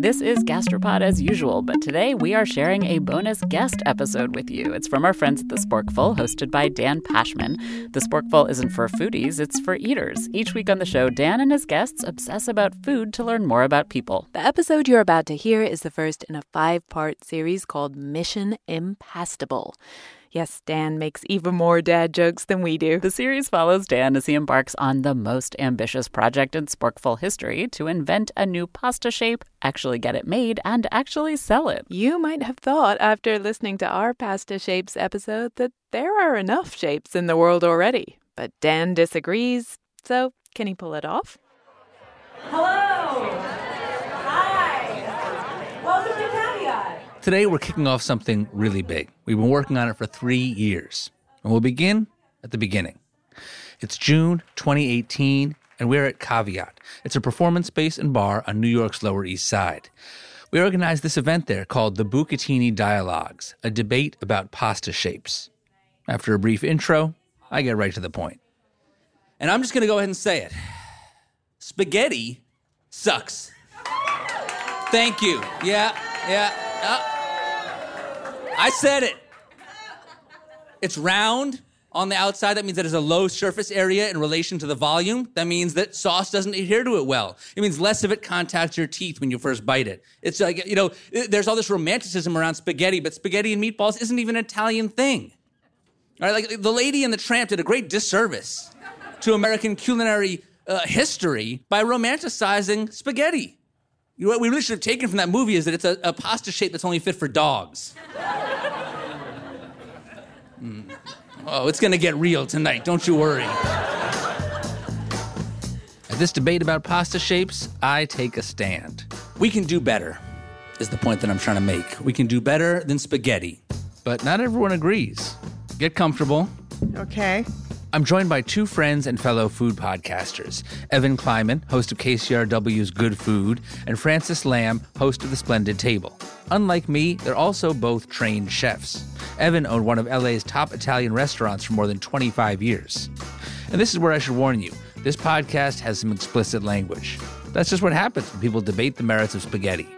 This is Gastropod as usual, but today we are sharing a bonus guest episode with you. It's from our friends at The Sporkful, hosted by Dan Pashman. The Sporkful isn't for foodies, it's for eaters. Each week on the show, Dan and his guests obsess about food to learn more about people. The episode you're about to hear is the first in a five part series called Mission Impastable. Yes, Dan makes even more dad jokes than we do. The series follows Dan as he embarks on the most ambitious project in Sporkful history to invent a new pasta shape, actually get it made, and actually sell it. You might have thought after listening to our Pasta Shapes episode that there are enough shapes in the world already. But Dan disagrees. So, can he pull it off? Hello! Hi! Welcome to Caveat! Today, we're kicking off something really big. We've been working on it for three years, and we'll begin at the beginning. It's June 2018, and we're at Caveat. It's a performance space and bar on New York's Lower East Side. We organized this event there called the Bucatini Dialogues, a debate about pasta shapes. After a brief intro, I get right to the point. And I'm just going to go ahead and say it spaghetti sucks. Thank you. Yeah, yeah. uh, I said it. It's round on the outside. That means that there's a low surface area in relation to the volume. That means that sauce doesn't adhere to it well. It means less of it contacts your teeth when you first bite it. It's like, you know, there's all this romanticism around spaghetti, but spaghetti and meatballs isn't even an Italian thing. All right, like the lady and the tramp did a great disservice to American culinary uh, history by romanticizing spaghetti. You know, what we really should have taken from that movie is that it's a, a pasta shape that's only fit for dogs. Mm. Oh, it's gonna get real tonight, don't you worry. At this debate about pasta shapes, I take a stand. We can do better, is the point that I'm trying to make. We can do better than spaghetti. But not everyone agrees. Get comfortable. Okay. I'm joined by two friends and fellow food podcasters Evan Kleiman, host of KCRW's Good Food, and Francis Lam, host of The Splendid Table. Unlike me, they're also both trained chefs. Evan owned one of LA's top Italian restaurants for more than 25 years. And this is where I should warn you this podcast has some explicit language. That's just what happens when people debate the merits of spaghetti.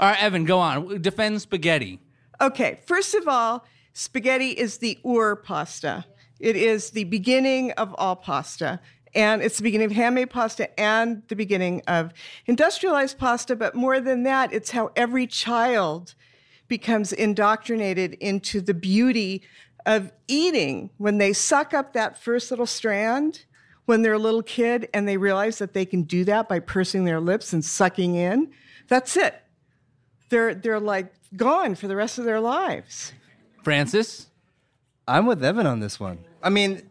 All right, Evan, go on. Defend spaghetti. Okay, first of all, spaghetti is the ur pasta. It is the beginning of all pasta. And it's the beginning of handmade pasta and the beginning of industrialized pasta. But more than that, it's how every child becomes indoctrinated into the beauty of eating when they suck up that first little strand when they're a little kid and they realize that they can do that by pursing their lips and sucking in. That's it. They're, they're like gone for the rest of their lives. Francis? I'm with Evan on this one. I mean,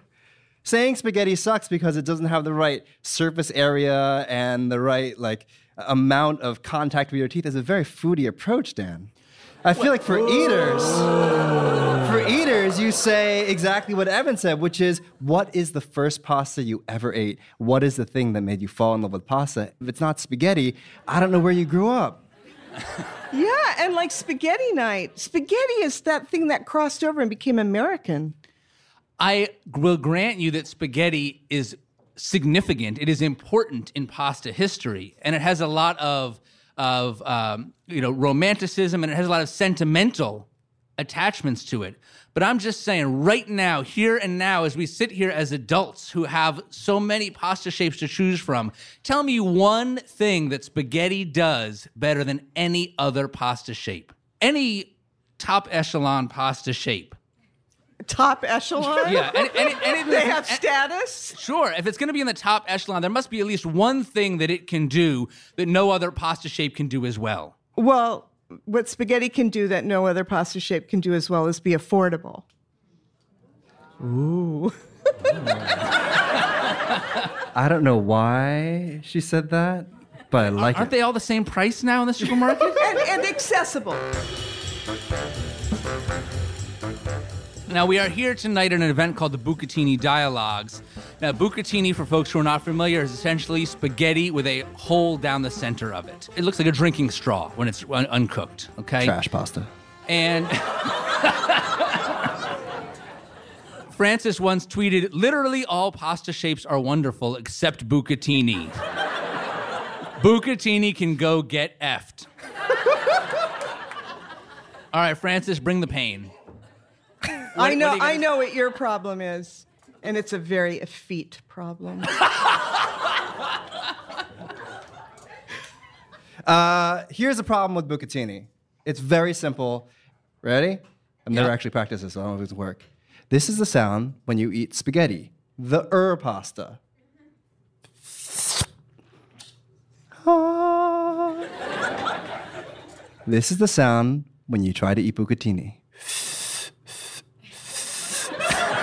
saying spaghetti sucks because it doesn't have the right surface area and the right like amount of contact with your teeth is a very foodie approach, Dan. I feel like for eaters, for eaters, you say exactly what Evan said, which is, what is the first pasta you ever ate? What is the thing that made you fall in love with pasta? If it's not spaghetti, I don't know where you grew up. Yeah, and like spaghetti night. Spaghetti is that thing that crossed over and became American. I will grant you that spaghetti is significant. It is important in pasta history, and it has a lot of of um, you know romanticism, and it has a lot of sentimental attachments to it. But I'm just saying, right now, here and now, as we sit here as adults who have so many pasta shapes to choose from, tell me one thing that spaghetti does better than any other pasta shape. Any top echelon pasta shape. Top echelon? Yeah, and, any, anything they have status? Sure, if it's going to be in the top echelon, there must be at least one thing that it can do that no other pasta shape can do as well. Well, what spaghetti can do that no other pasta shape can do as well is be affordable. Ooh. I don't know why she said that, but I like Aren't it. they all the same price now in the supermarket? and, and accessible. Now, we are here tonight at an event called the Bucatini Dialogues. Now, bucatini, for folks who are not familiar, is essentially spaghetti with a hole down the center of it. It looks like a drinking straw when it's un- uncooked, okay? Trash pasta. And Francis once tweeted, literally all pasta shapes are wonderful except bucatini. bucatini can go get effed. all right, Francis, bring the pain. I know. you I know what your problem is, and it's a very effete problem. Uh, here's the problem with bucatini. It's very simple. Ready? I've never Yeah. actually practiced this, so I don't know if it's work. This is the sound when you eat spaghetti, the er pasta. This is the sound when you try to eat bucatini.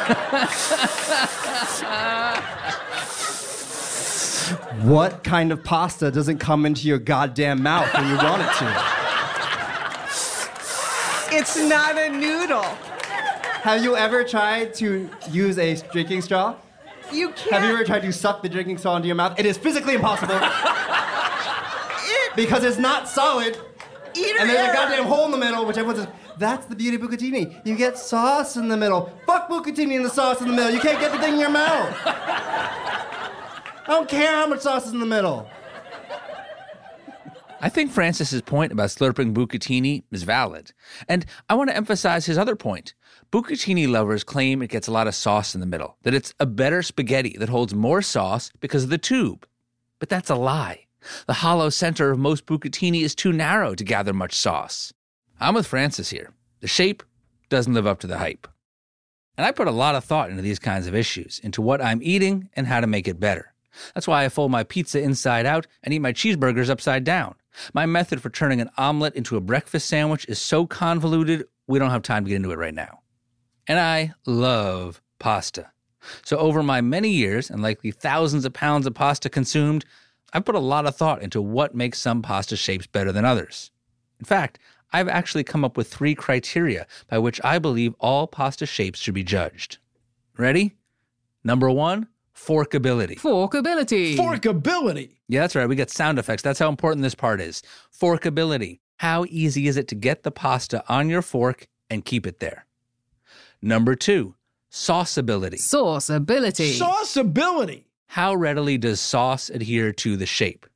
what kind of pasta doesn't come into your goddamn mouth when you want it to? it's not a noodle. Have you ever tried to use a drinking straw? You can't. Have you ever tried to suck the drinking straw into your mouth? It is physically impossible Eat, because it's not solid eat and there's a goddamn hole in the middle, which everyone says, that's the beauty of bucatini. You get sauce in the middle. Fuck bucatini and the sauce in the middle. You can't get the thing in your mouth. I don't care how much sauce is in the middle. I think Francis's point about slurping bucatini is valid. And I want to emphasize his other point. Bucatini lovers claim it gets a lot of sauce in the middle, that it's a better spaghetti that holds more sauce because of the tube. But that's a lie. The hollow center of most bucatini is too narrow to gather much sauce. I'm with Francis here. The shape doesn't live up to the hype. And I put a lot of thought into these kinds of issues, into what I'm eating and how to make it better. That's why I fold my pizza inside out and eat my cheeseburgers upside down. My method for turning an omelet into a breakfast sandwich is so convoluted, we don't have time to get into it right now. And I love pasta. So, over my many years and likely thousands of pounds of pasta consumed, I've put a lot of thought into what makes some pasta shapes better than others. In fact, I've actually come up with three criteria by which I believe all pasta shapes should be judged. Ready? Number one, forkability. Forkability. Forkability. Yeah, that's right. We get sound effects. That's how important this part is. Forkability. How easy is it to get the pasta on your fork and keep it there? Number two, sauceability. Sauceability. Sauceability. How readily does sauce adhere to the shape?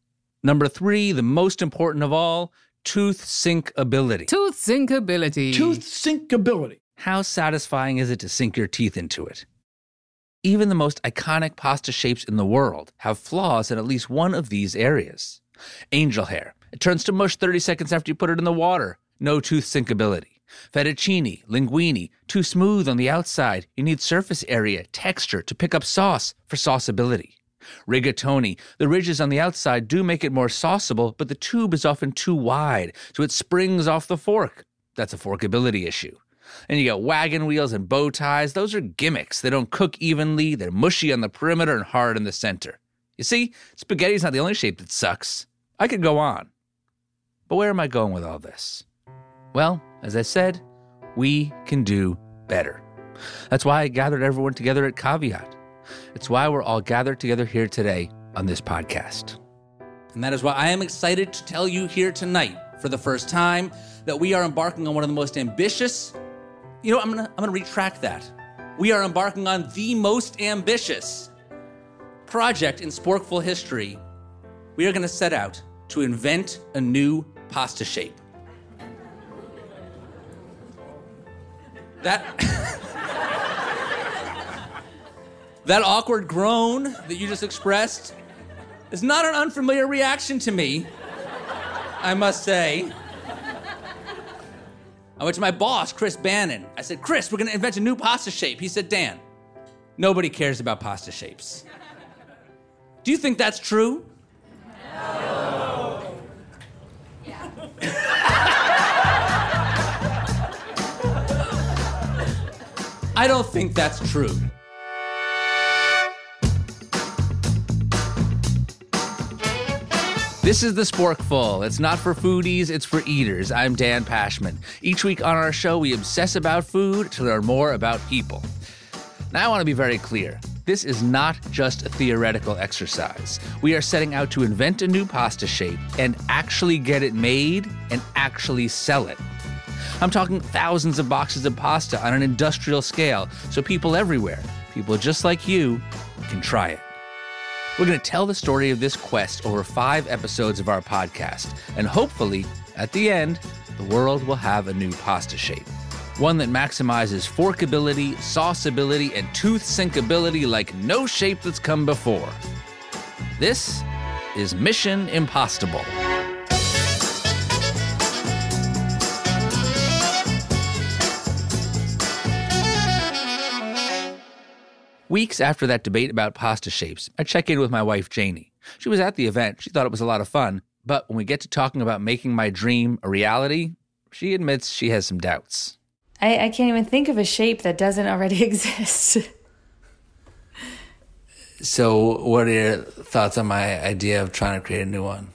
Number three, the most important of all, tooth sinkability. Tooth sinkability. Tooth sinkability. How satisfying is it to sink your teeth into it? Even the most iconic pasta shapes in the world have flaws in at least one of these areas. Angel hair. It turns to mush 30 seconds after you put it in the water. No tooth sinkability. Fettuccine, linguine, too smooth on the outside. You need surface area, texture to pick up sauce for sauceability. Rigatoni, the ridges on the outside do make it more sauceable, but the tube is often too wide, so it springs off the fork. That's a forkability issue. And you got wagon wheels and bow ties. Those are gimmicks. They don't cook evenly, they're mushy on the perimeter and hard in the center. You see, spaghetti's not the only shape that sucks. I could go on. But where am I going with all this? Well, as I said, we can do better. That's why I gathered everyone together at Caveat. It's why we're all gathered together here today on this podcast. And that is why I am excited to tell you here tonight, for the first time, that we are embarking on one of the most ambitious. You know, I'm gonna, I'm gonna retract that. We are embarking on the most ambitious project in Sporkful history. We are gonna set out to invent a new pasta shape. That. that awkward groan that you just expressed is not an unfamiliar reaction to me, I must say. I went to my boss, Chris Bannon. I said, Chris, we're gonna invent a new pasta shape. He said, Dan, nobody cares about pasta shapes. Do you think that's true? I don't think that's true. This is the Sporkful. It's not for foodies, it's for eaters. I'm Dan Pashman. Each week on our show, we obsess about food to learn more about people. Now, I want to be very clear. This is not just a theoretical exercise. We are setting out to invent a new pasta shape and actually get it made and actually sell it. I'm talking thousands of boxes of pasta on an industrial scale so people everywhere, people just like you, can try it. We're going to tell the story of this quest over five episodes of our podcast, and hopefully, at the end, the world will have a new pasta shape. One that maximizes forkability, sauceability, and tooth sinkability like no shape that's come before. This is Mission Impastable. Weeks after that debate about pasta shapes, I check in with my wife, Janie. She was at the event. She thought it was a lot of fun. But when we get to talking about making my dream a reality, she admits she has some doubts. I, I can't even think of a shape that doesn't already exist. So, what are your thoughts on my idea of trying to create a new one?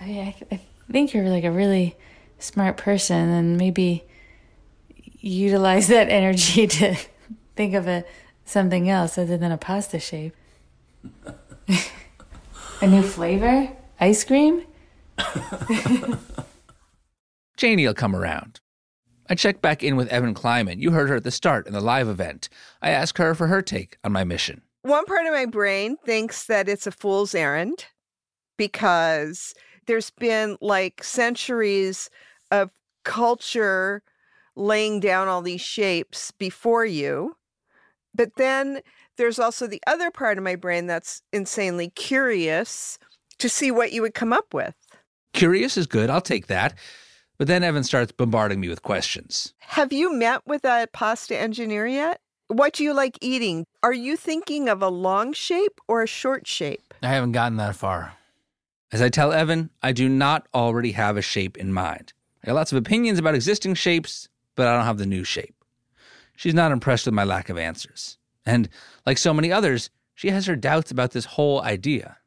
I, I, I think you're like a really smart person and maybe utilize that energy to think of a something else other than a pasta shape. a new flavor? Ice cream? Janie will come around. I check back in with Evan Kleiman. You heard her at the start in the live event. I ask her for her take on my mission. One part of my brain thinks that it's a fool's errand because there's been like centuries of culture laying down all these shapes before you. But then there's also the other part of my brain that's insanely curious to see what you would come up with. Curious is good. I'll take that. But then Evan starts bombarding me with questions. Have you met with a pasta engineer yet? What do you like eating? Are you thinking of a long shape or a short shape? I haven't gotten that far. As I tell Evan, I do not already have a shape in mind. I got lots of opinions about existing shapes, but I don't have the new shape. She's not impressed with my lack of answers. And like so many others, she has her doubts about this whole idea.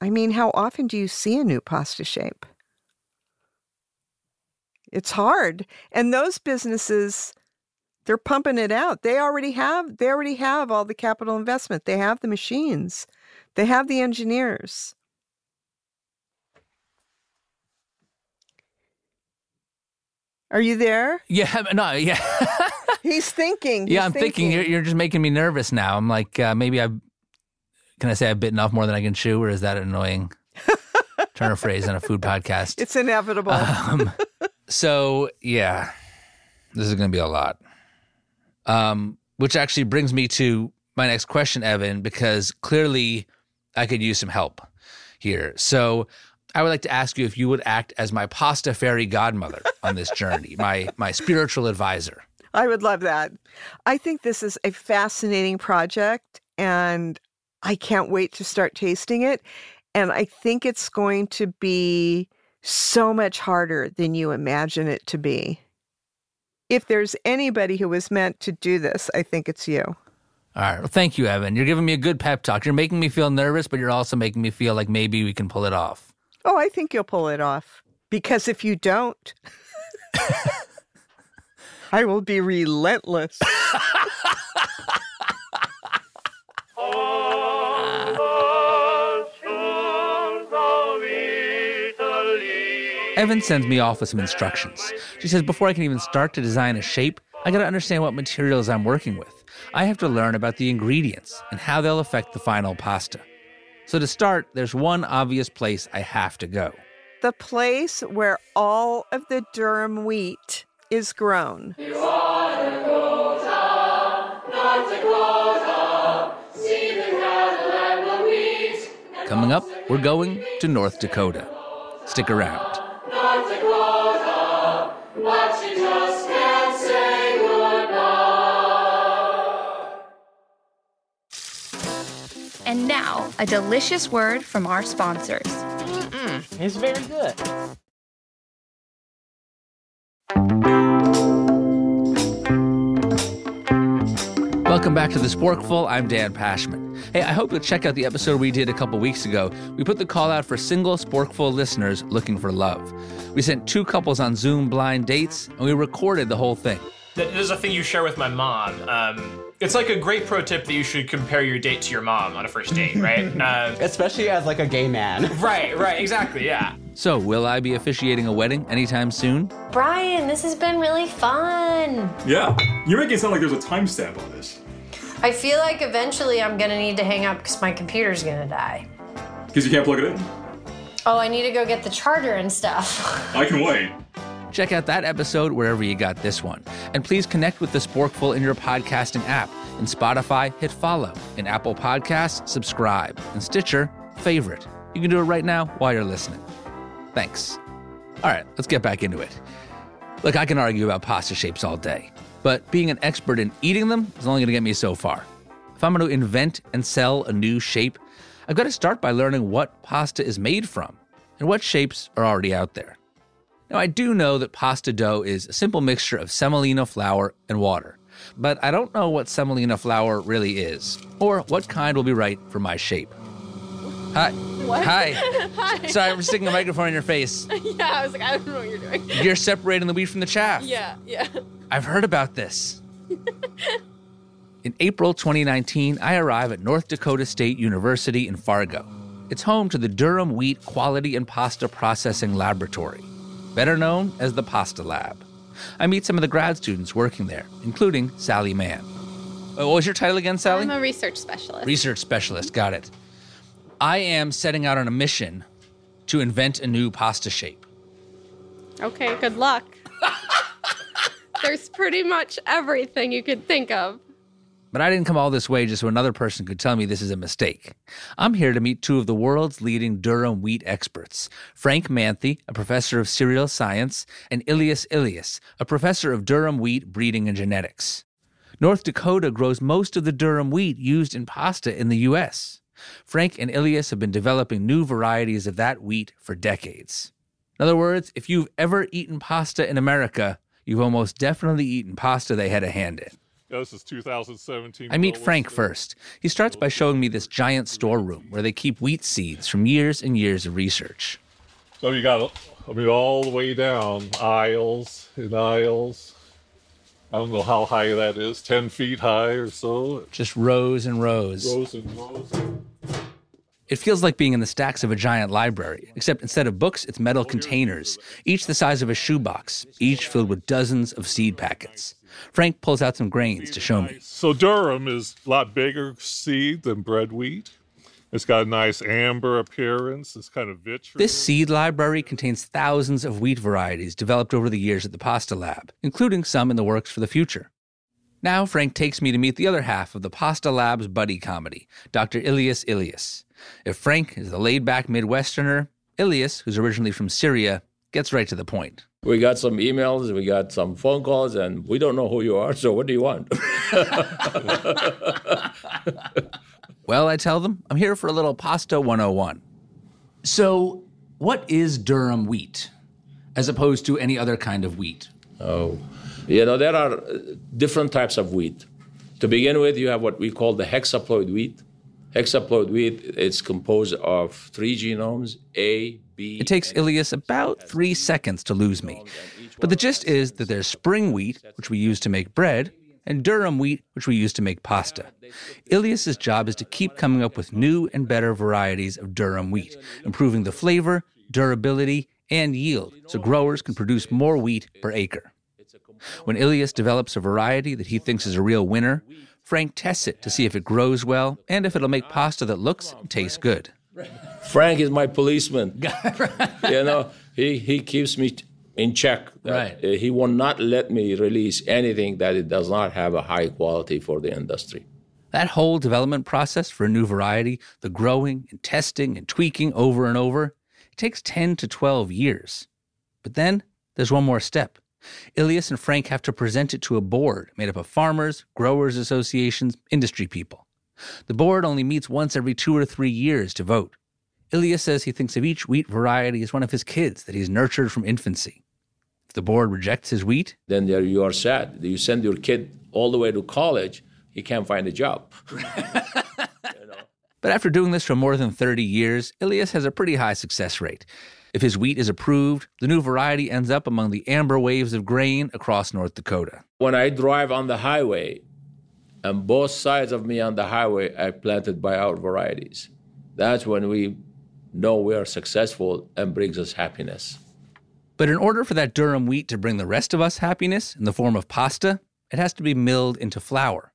I mean, how often do you see a new pasta shape? It's hard. And those businesses, they're pumping it out. They already have they already have all the capital investment. They have the machines. They have the engineers. Are you there? Yeah, no, yeah. He's thinking. yeah, I'm thinking, you're, you're just making me nervous now. I'm like, uh, maybe I've, can I say I've bitten off more than I can chew, or is that annoying? Turn a phrase on a food podcast. It's inevitable. Um, so, yeah, this is going to be a lot. Um, which actually brings me to my next question, Evan, because clearly I could use some help here. So, I would like to ask you if you would act as my pasta fairy godmother on this journey, my my spiritual advisor. I would love that. I think this is a fascinating project and I can't wait to start tasting it. And I think it's going to be so much harder than you imagine it to be. If there's anybody who was meant to do this, I think it's you. All right. Well, thank you, Evan. You're giving me a good pep talk. You're making me feel nervous, but you're also making me feel like maybe we can pull it off. Oh, I think you'll pull it off. Because if you don't, I will be relentless. Evan sends me off with some instructions. She says before I can even start to design a shape, I gotta understand what materials I'm working with. I have to learn about the ingredients and how they'll affect the final pasta. So to start, there's one obvious place I have to go. the place where all of the durum wheat is grown. Coming up, we're going to North Dakota. Stick around. And now, a delicious word from our sponsors. It's very good. Welcome back to The Sporkful. I'm Dan Pashman. Hey, I hope you'll check out the episode we did a couple weeks ago. We put the call out for single Sporkful listeners looking for love. We sent two couples on Zoom blind dates, and we recorded the whole thing. There's a thing you share with my mom. Um, it's like a great pro tip that you should compare your date to your mom on a first date, right? uh, Especially as like a gay man. right, right, exactly, yeah. So, will I be officiating a wedding anytime soon? Brian, this has been really fun. Yeah, you're making it sound like there's a timestamp on this. I feel like eventually I'm gonna need to hang up because my computer's gonna die. Because you can't plug it in. Oh, I need to go get the charger and stuff. I can wait. Check out that episode wherever you got this one. And please connect with The Sporkful in your podcasting app. In Spotify, hit follow. In Apple Podcasts, subscribe. In Stitcher, favorite. You can do it right now while you're listening. Thanks. All right, let's get back into it. Look, I can argue about pasta shapes all day, but being an expert in eating them is only going to get me so far. If I'm going to invent and sell a new shape, I've got to start by learning what pasta is made from and what shapes are already out there. Now, I do know that pasta dough is a simple mixture of semolina flour and water, but I don't know what semolina flour really is, or what kind will be right for my shape. Hi. What? Hi. Hi. Sorry, I'm sticking a microphone in your face. yeah, I was like, I don't know what you're doing. You're separating the wheat from the chaff. Yeah, yeah. I've heard about this. in April 2019, I arrive at North Dakota State University in Fargo. It's home to the Durum Wheat Quality and Pasta Processing Laboratory, better known as the Pasta Lab. I meet some of the grad students working there, including Sally Mann. Uh, What was your title again, Sally? I'm a research specialist. Research specialist, got it. I am setting out on a mission to invent a new pasta shape. Okay, good luck. There's pretty much everything you could think of. But I didn't come all this way just so another person could tell me this is a mistake. I'm here to meet two of the world's leading durum wheat experts Frank Manthey, a professor of cereal science, and Elias Elias, a professor of durum wheat breeding and genetics. North Dakota grows most of the durum wheat used in pasta in the U.S. Frank and Elias have been developing new varieties of that wheat for decades. In other words, if you've ever eaten pasta in America, you've almost definitely eaten pasta they had a hand in. Yeah, this is 2017. I meet Frank first. He starts by showing me this giant storeroom where they keep wheat seeds from years and years of research. So you got, I mean, all the way down aisles and aisles. I don't know how high that is, 10 feet high or so. Just rows and rows. Rows and rows. It feels like being in the stacks of a giant library, except instead of books, it's metal containers, each the size of a shoebox, each filled with dozens of seed packets. Frank pulls out some grains to show me. So Durum is a lot bigger seed than bread wheat. It's got a nice amber appearance. It's kind of vitreous. This seed library contains thousands of wheat varieties developed over the years at the Pasta Lab, including some in the works for the future. Now, Frank takes me to meet the other half of the Pasta Lab's buddy comedy, Dr. Elias Elias. If Frank is the laid back Midwesterner, Elias, who's originally from Syria, gets right to the point. We got some emails, we got some phone calls, and we don't know who you are, so what do you want? Well, I tell them, I'm here for a little Pasta 101. So, what is durum wheat, as opposed to any other kind of wheat? Oh, you know, there are uh, different types of wheat. To begin with, you have what we call the hexaploid wheat. Hexaploid wheat is composed of three genomes A, B. It takes Elias about three seconds to lose me. But the gist is that there's spring wheat, which we use to make bread, and durum wheat, which we use to make pasta. Elias's job is to keep coming up with new and better varieties of durum wheat, improving the flavor, durability, and yield so growers can produce more wheat per acre. When Elias develops a variety that he thinks is a real winner, Frank tests it to see if it grows well and if it'll make pasta that looks and tastes good. Frank is my policeman. you know, he, he keeps me in check. That, uh, he will not let me release anything that it does not have a high quality for the industry. That whole development process for a new variety, the growing and testing and tweaking over and over, it takes 10 to 12 years. But then there's one more step. Elias and Frank have to present it to a board made up of farmers, growers associations, industry people. The board only meets once every two or three years to vote. Elias says he thinks of each wheat variety as one of his kids that he's nurtured from infancy. The board rejects his wheat, Then there you are sad. You send your kid all the way to college. he can't find a job. But after doing this for more than 30 years, Elias has a pretty high success rate. If his wheat is approved, the new variety ends up among the amber waves of grain across North Dakota. When I drive on the highway, and both sides of me on the highway are planted by our varieties, that's when we know we are successful and brings us happiness. But in order for that durum wheat to bring the rest of us happiness in the form of pasta, it has to be milled into flour.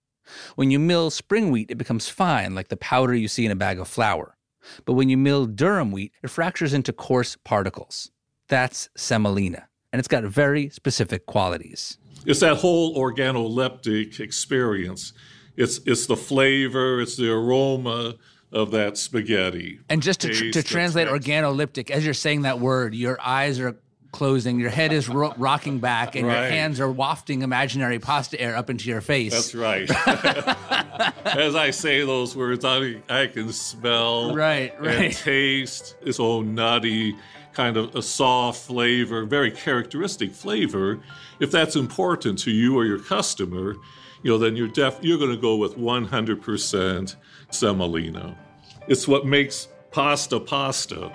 When you mill spring wheat, it becomes fine, like the powder you see in a bag of flour. But when you mill durum wheat, it fractures into coarse particles. That's semolina, and it's got very specific qualities. It's that whole organoleptic experience. It's it's the flavor, it's the aroma of that spaghetti. And just to, tr- to translate organoleptic, as you're saying that word, your eyes are closing, your head is ro- rocking back, and your hands are wafting imaginary pasta air up into your face. That's right. As I say those words, I, I can smell Right, right. and taste this old nutty kind of a soft flavor, very characteristic flavor. If that's important to you or your customer, you know, then you're def you're going to go with 100% semolina. It's what makes pasta pasta.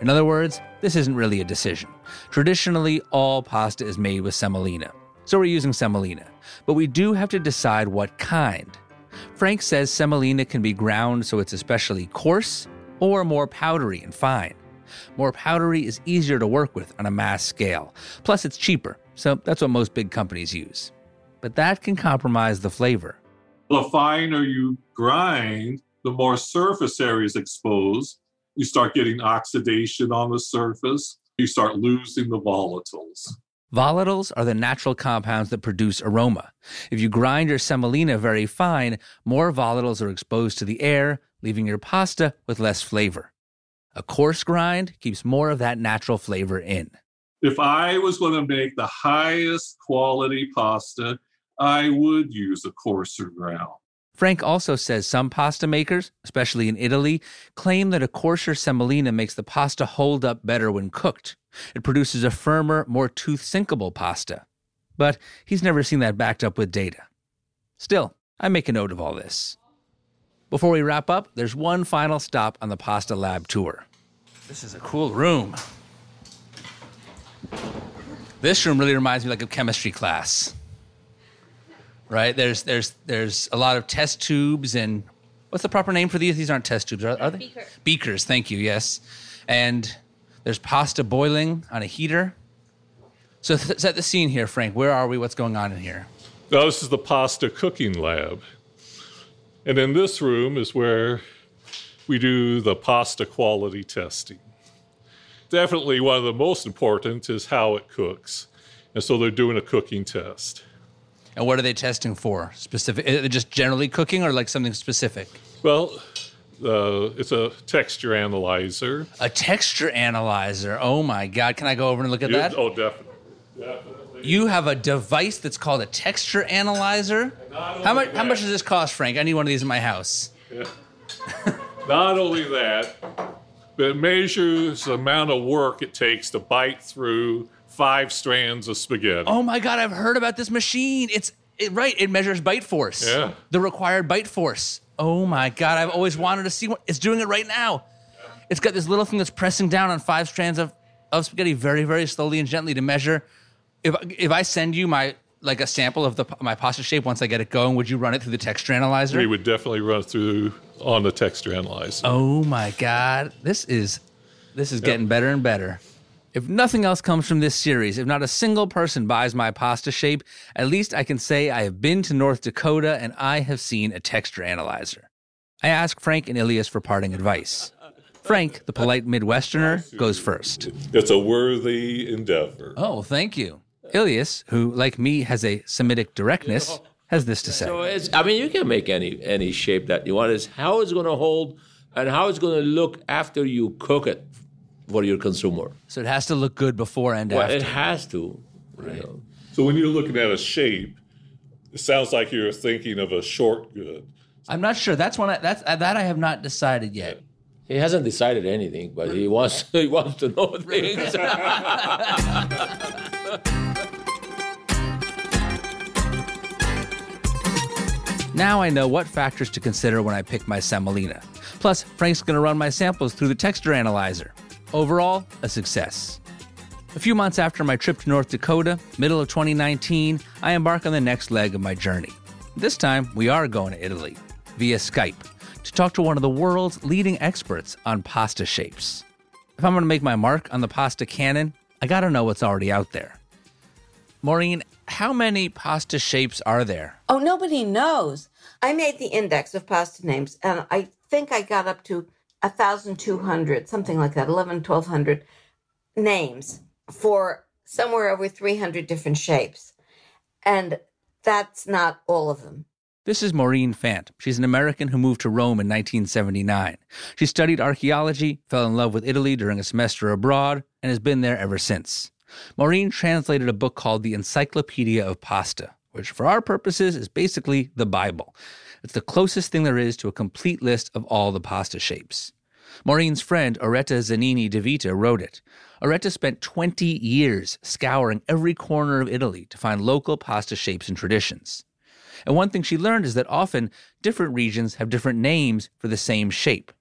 In other words, this isn't really a decision. Traditionally, all pasta is made with semolina, so we're using semolina. But we do have to decide what kind. Frank says semolina can be ground so it's especially coarse or more powdery and fine. More powdery is easier to work with on a mass scale. Plus, it's cheaper, so that's what most big companies use. But that can compromise the flavor. The finer you grind, the more surface area is exposed. You start getting oxidation on the surface. You start losing the volatiles. Volatiles are the natural compounds that produce aroma. If you grind your semolina very fine, more volatiles are exposed to the air, leaving your pasta with less flavor. A coarse grind keeps more of that natural flavor in. If I was going to make the highest quality pasta, I would use a coarser ground. Frank also says some pasta makers, especially in Italy, claim that a coarser semolina makes the pasta hold up better when cooked. It produces a firmer, more tooth sinkable pasta. But he's never seen that backed up with data. Still, I make a note of all this. Before we wrap up, there's one final stop on the Pasta Lab tour. This is a cool room. This room really reminds me like of chemistry class. Right? There's there's there's a lot of test tubes and what's the proper name for these? These aren't test tubes, are, are they? Beaker. Beakers, thank you, yes. And there's pasta boiling on a heater. So th- set the scene here, Frank. Where are we? What's going on in here? Now, this is the pasta cooking lab. And in this room is where we do the pasta quality testing. Definitely one of the most important is how it cooks. And so they're doing a cooking test. And what are they testing for? Specific? Just generally cooking or like something specific? Well, uh, it's a texture analyzer. A texture analyzer. Oh my God. Can I go over and look at You- that? Oh, definitely. Definitely. You have a device that's called a texture analyzer. How much? How much does this cost, Frank? I need one of these in my house. Yeah. Not only that, but it measures the amount of work it takes to bite through five strands of spaghetti. Oh my God! I've heard about this machine. It's it, right. It measures bite force. Yeah. The required bite force. Oh my God! I've always wanted to see one. It's doing it right now. It's got this little thing that's pressing down on five strands of, of spaghetti very, very slowly and gently to measure. If if I send you my like a sample of the my pasta shape once I get it going, would you run it through the texture analyzer? We would definitely run it through on the texture analyzer. Oh my God. This is this is getting better and better. If nothing else comes from this series, if not a single person buys my pasta shape, at least I can say I have been to North Dakota and I have seen a texture analyzer. I ask Frank and Elias for parting advice. Frank, the polite Midwesterner, goes first. It's a worthy endeavor. Oh, thank you. Elias, who, like me, has a Semitic directness, has this to say. So it's, I mean, you can make any any shape that you want. It's how it's going to hold and how it's going to look after you cook it for your consumer. So it has to look good before and Well, after. it has to. you know. So when you're looking at a shape, it sounds like you're thinking of a short good. I'm not sure. That's one. I, that's uh, that I have not decided yet. He hasn't decided anything, but he wants he wants to know things. Now I know what factors to consider when I pick my semolina. Plus, Frank's going to run my samples through the texture analyzer. Overall, a success. A few months after my trip to North Dakota, middle of 2019, I embark on the next leg of my journey. This time, we are going to Italy via Skype to talk to one of the world's leading experts on pasta shapes. If I'm going to make my mark on the pasta canon, I got to know what's already out there. Maureen, how many pasta shapes are there? Oh, nobody knows. I made the index of pasta names, and I think I got up to 1,200, something like that, 11, 1,200 names for somewhere over 300 different shapes. And that's not all of them. This is Maureen Fant. She's an American who moved to Rome in 1979. She studied archaeology, fell in love with Italy during a semester abroad, and has been there ever since. Maureen translated a book called The Encyclopedia of Pasta, which for our purposes is basically the Bible. It's the closest thing there is to a complete list of all the pasta shapes. Maureen's friend, Oretta Zanini DeVita wrote it. Oretta spent 20 years scouring every corner of Italy to find local pasta shapes and traditions. And one thing she learned is that often different regions have different names for the same shape.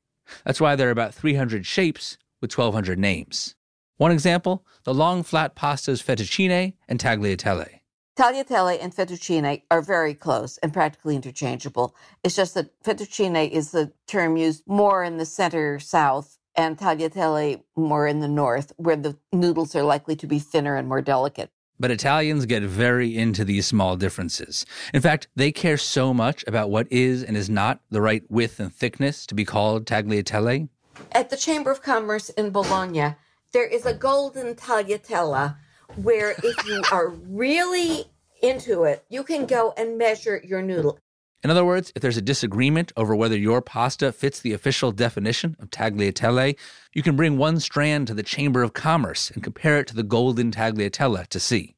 That's why there are about 300 shapes with 1,200 names. One example the long flat pastas fettuccine and tagliatelle. Tagliatelle and fettuccine are very close and practically interchangeable. It's just that fettuccine is the term used more in the center south and tagliatelle more in the north, where the noodles are likely to be thinner and more delicate. But Italians get very into these small differences. In fact, they care so much about what is and is not the right width and thickness to be called tagliatelle. At the Chamber of Commerce in Bologna, there is a golden tagliatella where if you are really into it, you can go and measure your noodle. In other words, if there's a disagreement over whether your pasta fits the official definition of tagliatelle, you can bring one strand to the Chamber of Commerce and compare it to the golden tagliatella to see.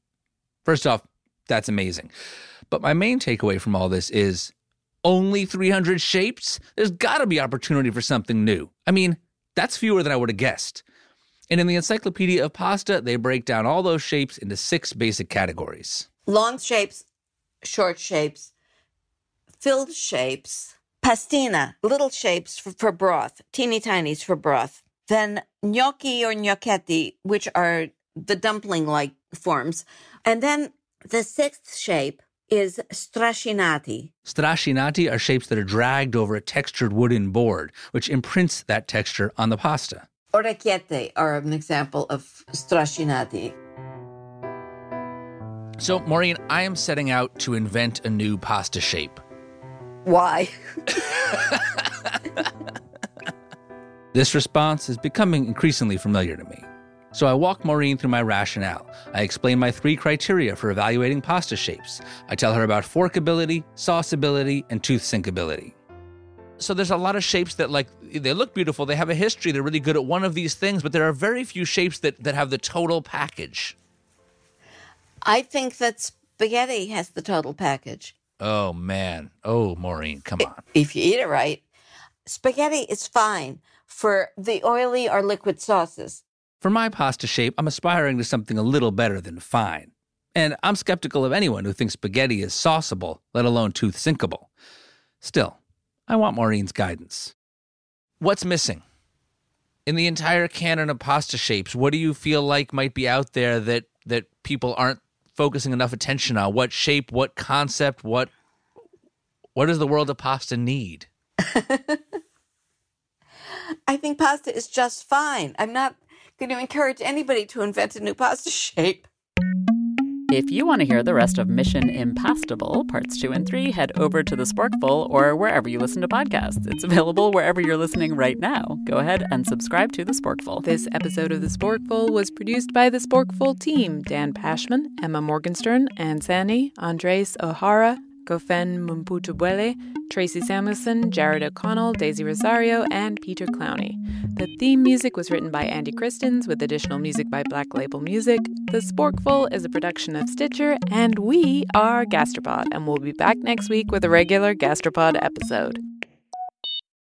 First off, that's amazing. But my main takeaway from all this is only 300 shapes? There's got to be opportunity for something new. I mean, that's fewer than I would have guessed. And in the Encyclopedia of Pasta, they break down all those shapes into six basic categories long shapes, short shapes, filled shapes, pastina, little shapes for, for broth, teeny tinies for broth. Then gnocchi or gnocchetti, which are the dumpling like forms. And then the sixth shape is strascinati. Strascinati are shapes that are dragged over a textured wooden board, which imprints that texture on the pasta. Orecchiette are an example of strascinati. So, Maureen, I am setting out to invent a new pasta shape. Why? this response is becoming increasingly familiar to me. So I walk Maureen through my rationale. I explain my three criteria for evaluating pasta shapes. I tell her about forkability, sauceability, and tooth sinkability. So there's a lot of shapes that like they look beautiful, they have a history, they're really good at one of these things, but there are very few shapes that, that have the total package. I think that spaghetti has the total package. Oh man. Oh Maureen, come on. If you eat it right. Spaghetti is fine for the oily or liquid sauces. For my pasta shape, I'm aspiring to something a little better than fine. And I'm skeptical of anyone who thinks spaghetti is sauceable, let alone tooth sinkable. Still, I want Maureen's guidance. What's missing? In the entire canon of pasta shapes, what do you feel like might be out there that, that people aren't focusing enough attention on? What shape, what concept, what what does the world of pasta need? I think pasta is just fine. I'm not going to encourage anybody to invent a new pasta shape. If you want to hear the rest of Mission Impastable, parts two and three, head over to The Sporkful or wherever you listen to podcasts. It's available wherever you're listening right now. Go ahead and subscribe to The Sporkful. This episode of The Sporkful was produced by The Sporkful team Dan Pashman, Emma Morgenstern, Ann Sani, Andres O'Hara, Gofen Mumputubuele, Tracy Samuelson, Jared O'Connell, Daisy Rosario, and Peter Clowney. The theme music was written by Andy Christens with additional music by Black Label Music. The Sporkful is a production of Stitcher, and we are Gastropod, and we'll be back next week with a regular Gastropod episode.